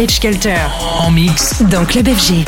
Vintage Culture. En mix. Dans Club FG.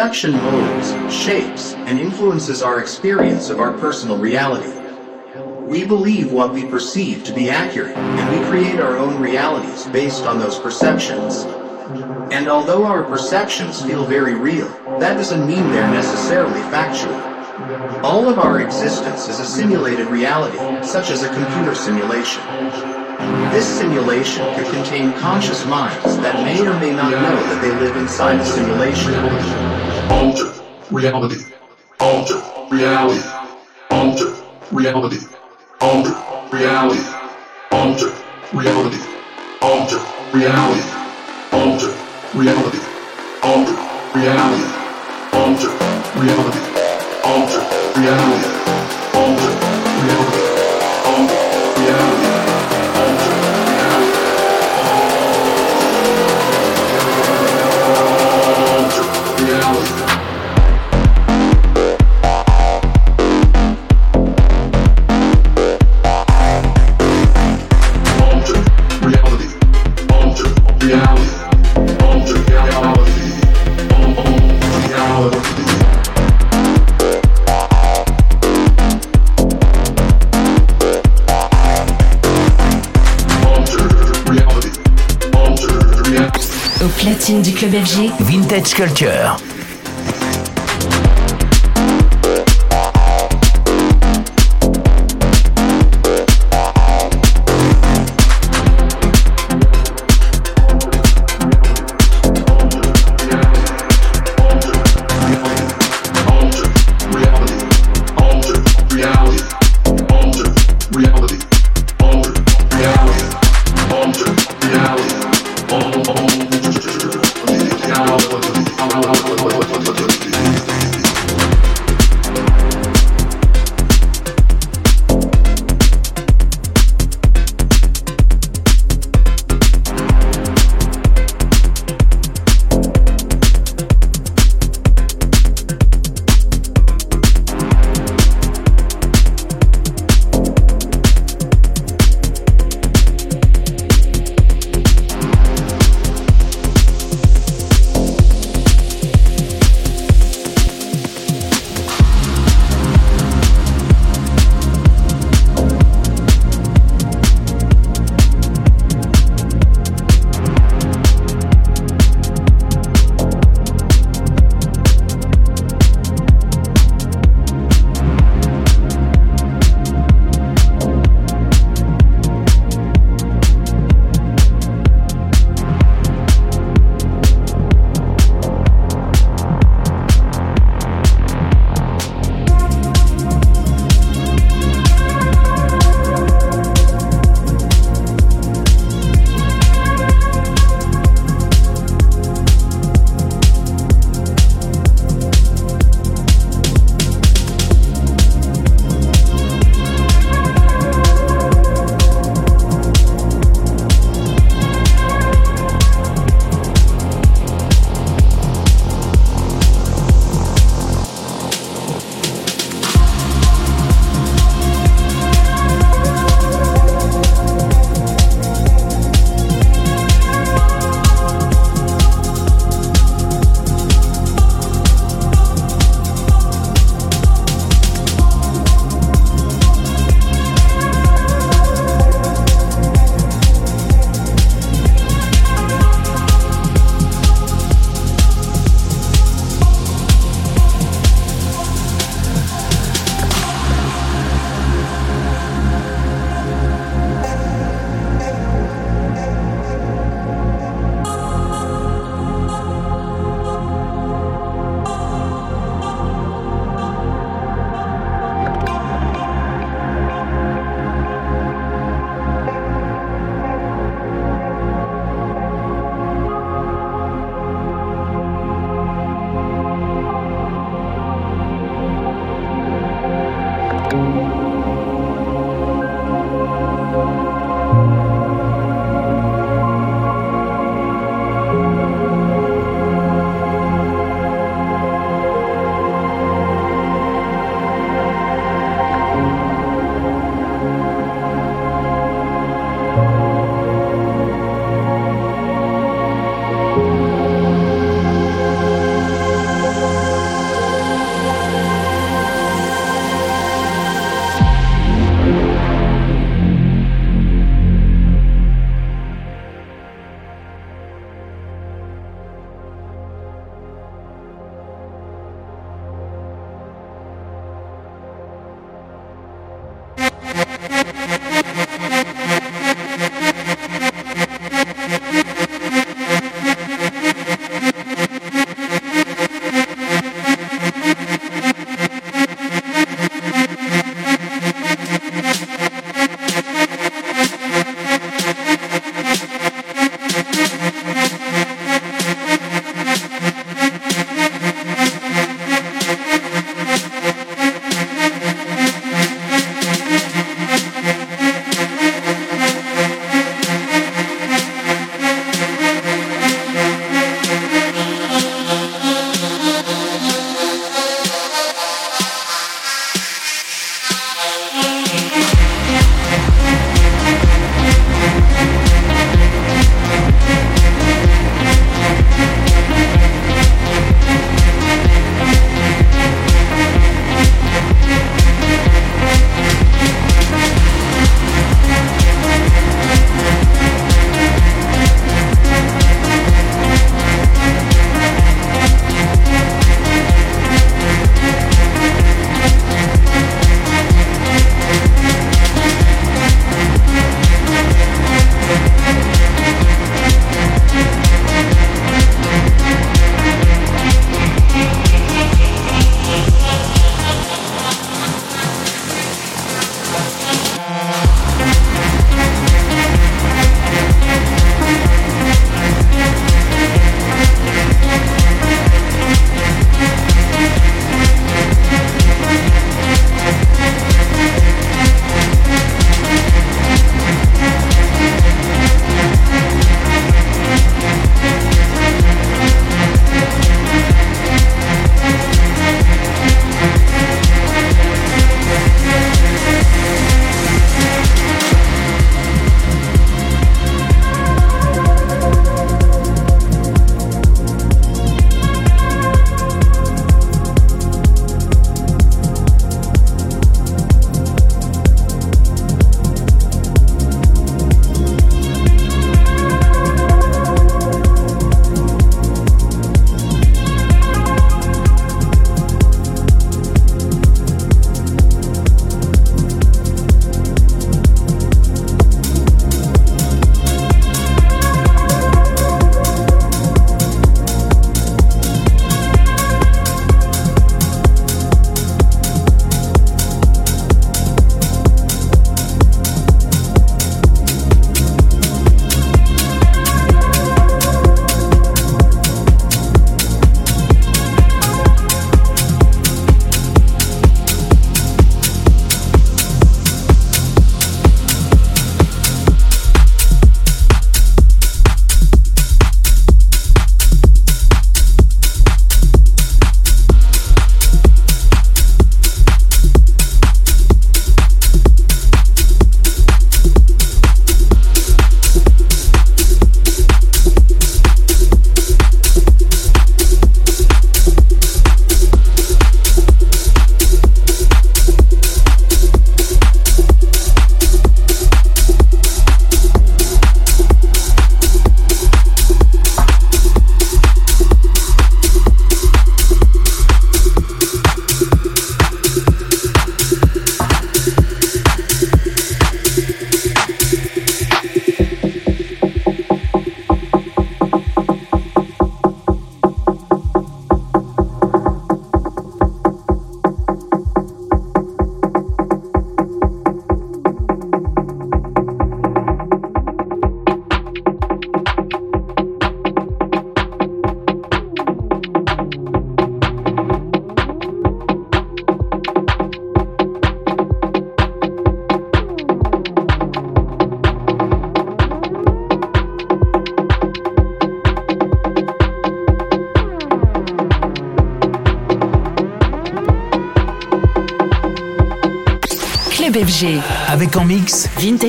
Perception molds, shapes, and influences our experience of our personal reality. We believe what we perceive to be accurate, and we create our own realities based on those perceptions. And although our perceptions feel very real, that doesn't mean they're necessarily factual. All of our existence is a simulated reality, such as a computer simulation. This simulation could contain conscious minds that may or may not know that they live inside a simulation. Alter reality. Alter reality. Alter reality. Alter reality. Alter reality. Alter reality. Alter reality. Alter reality. Alter reality. Alter reality. Culture.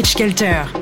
Rich Kelter.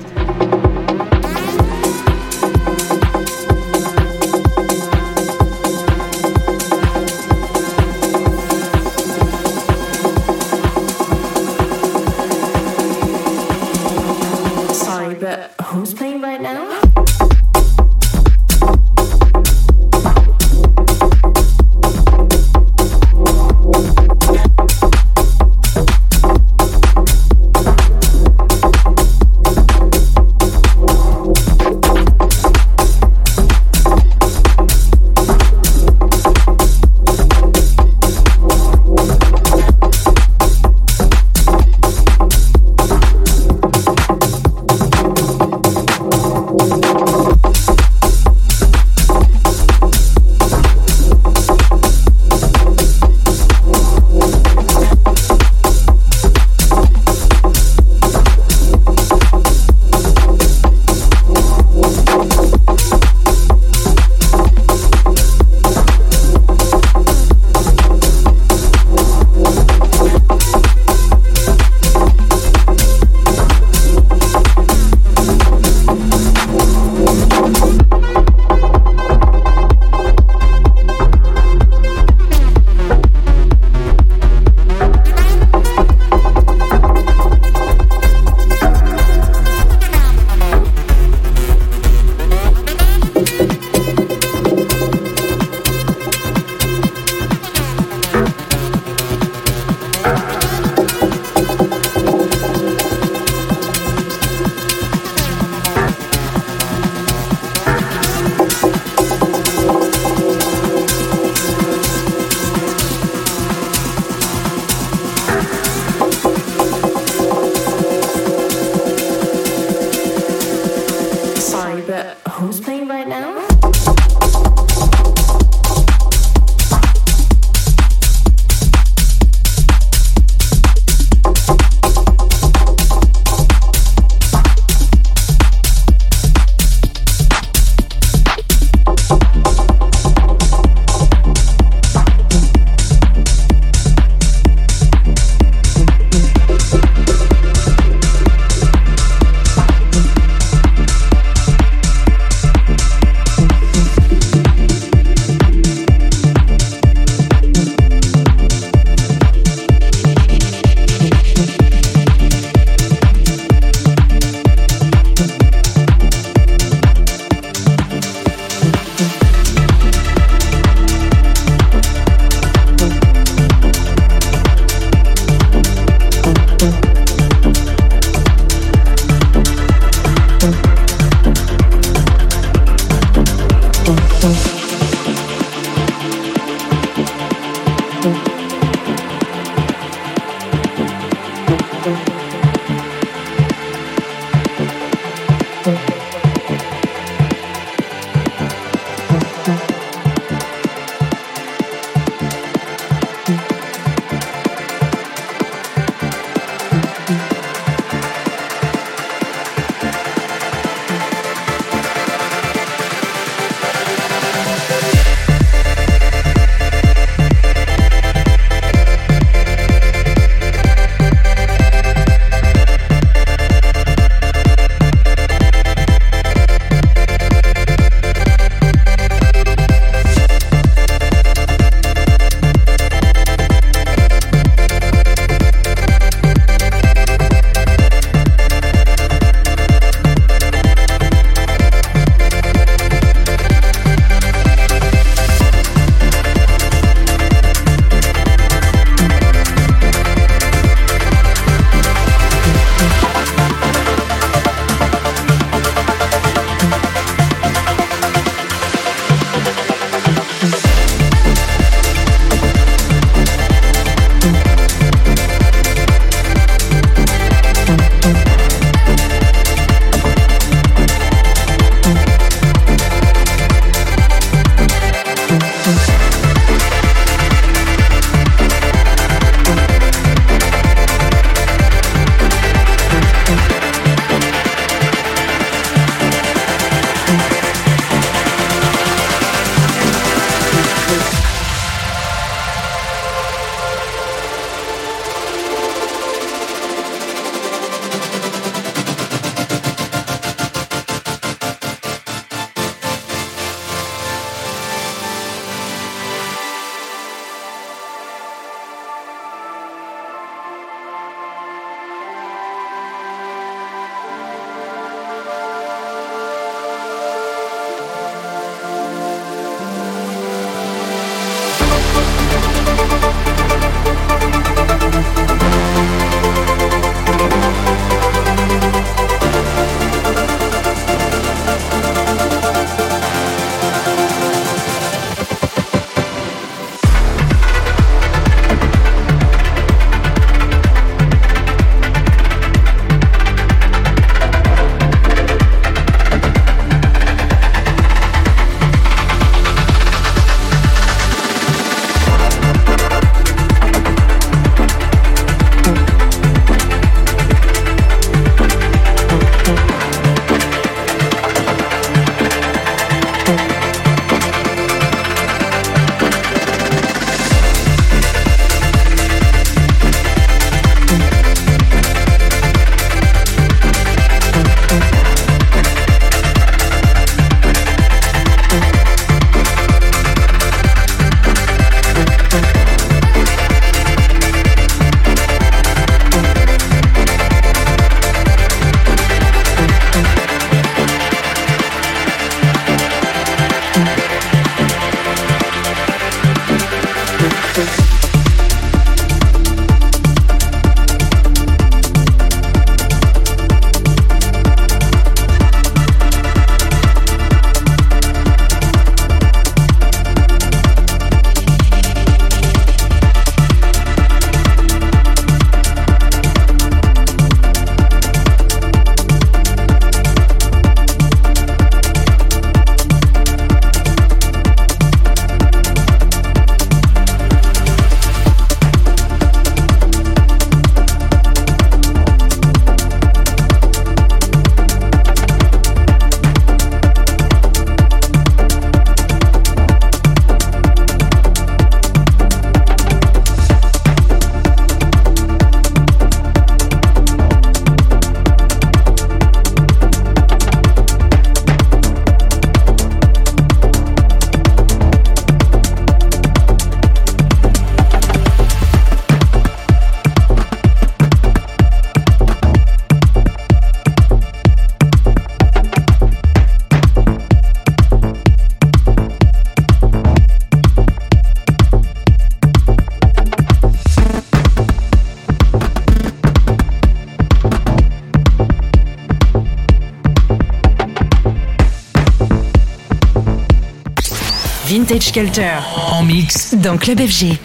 Vintage Culture. En mix. Dans Club FG.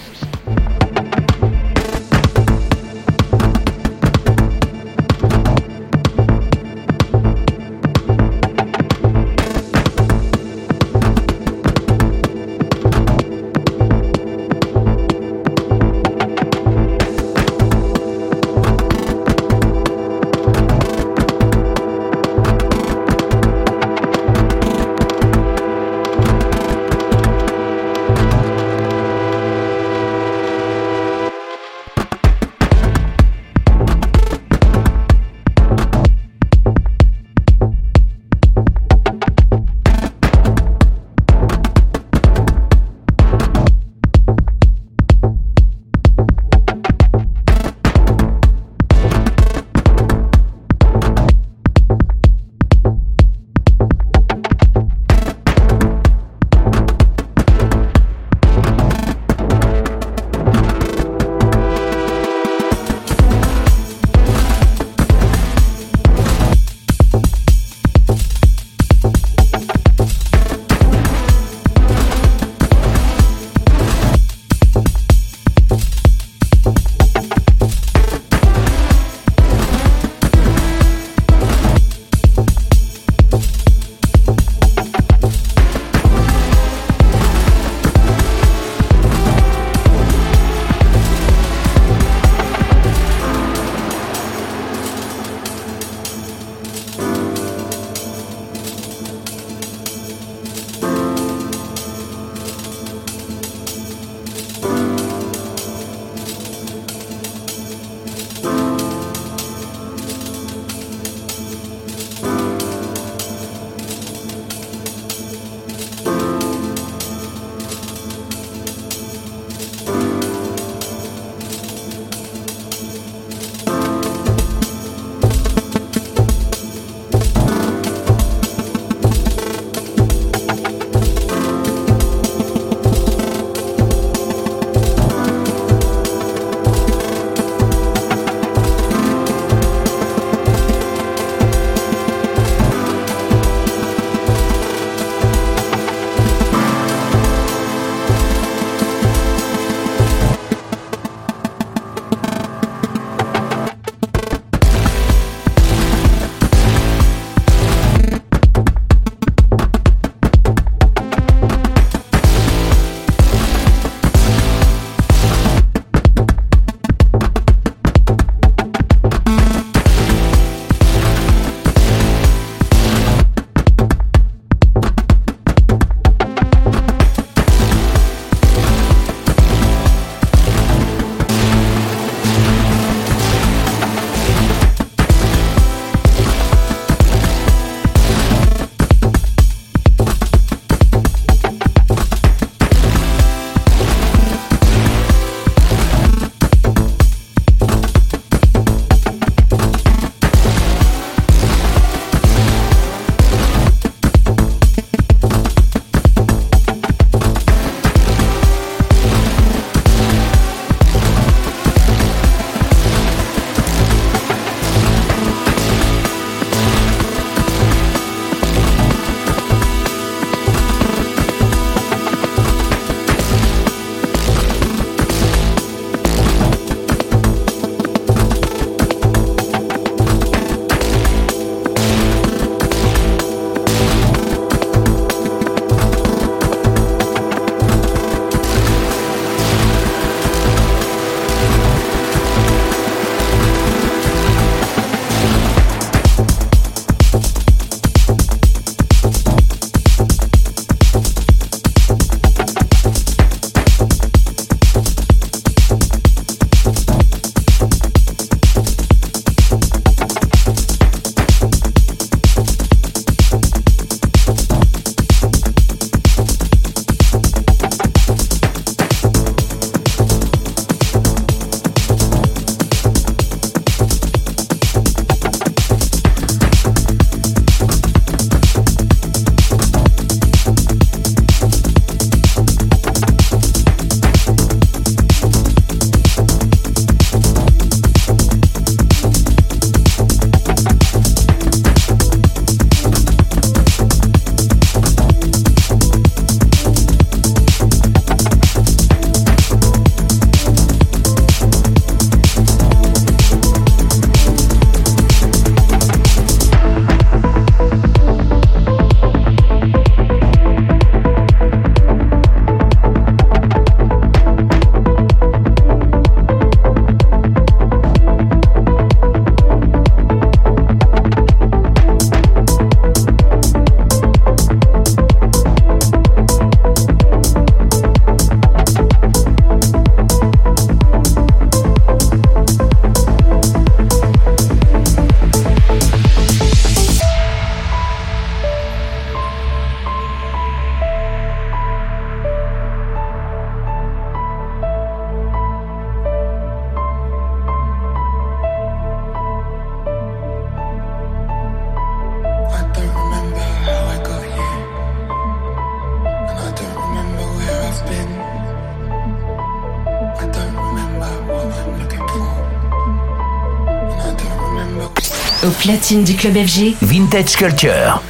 Platine du club FG, Vintage Culture.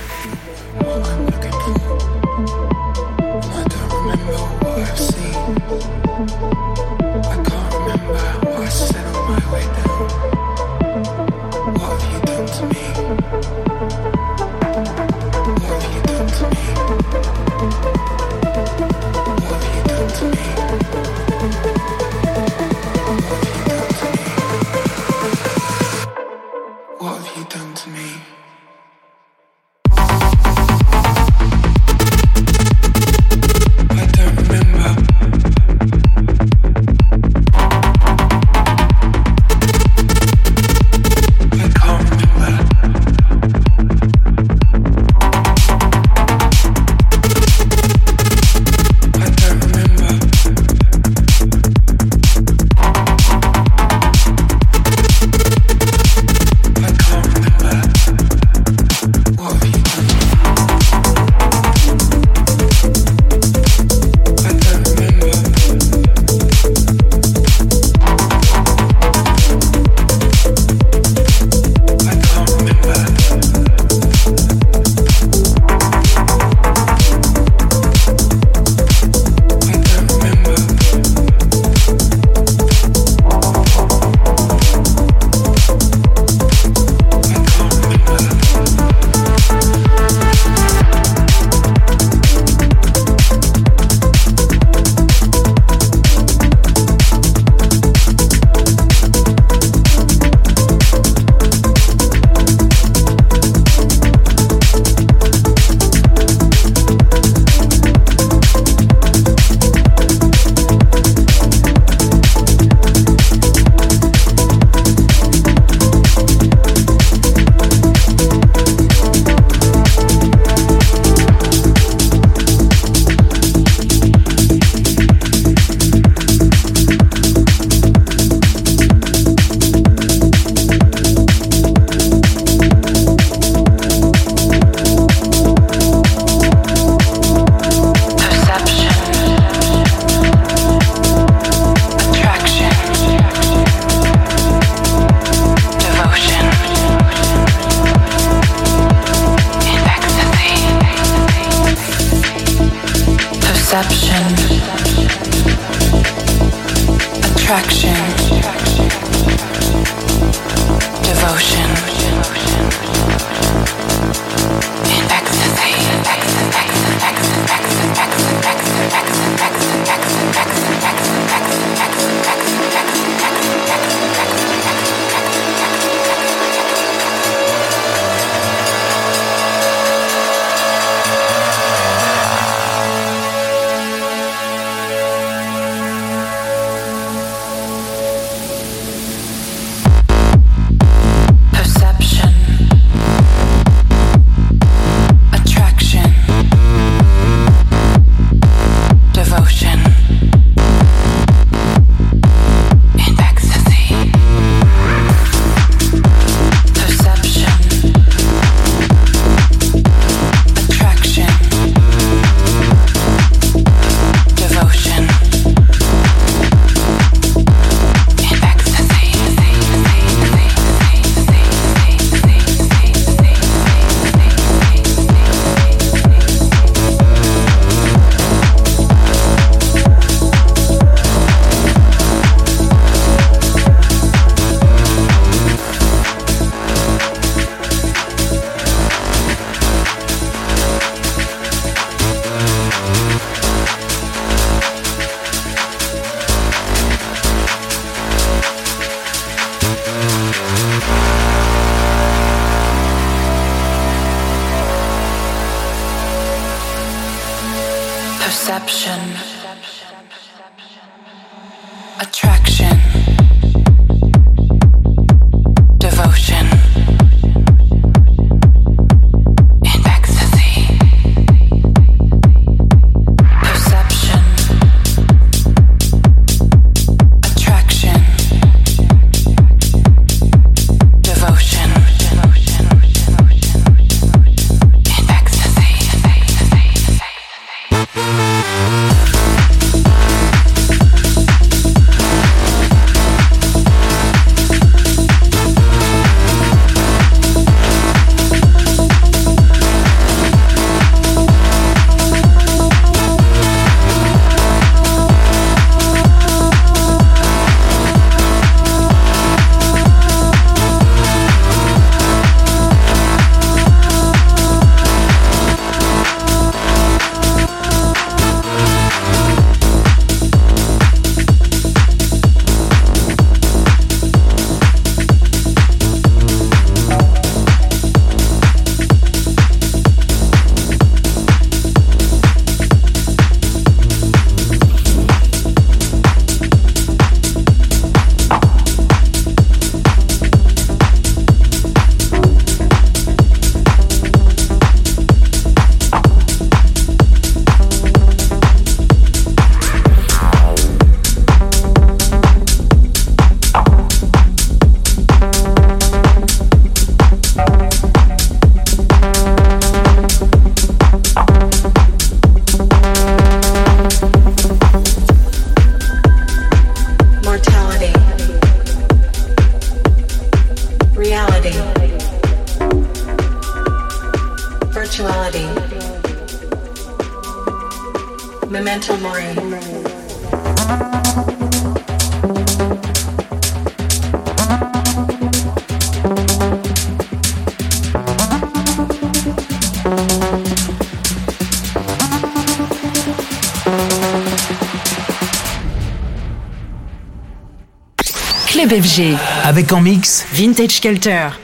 Club FG. Avec en mix Vintage Culture.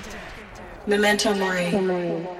Memento Mori.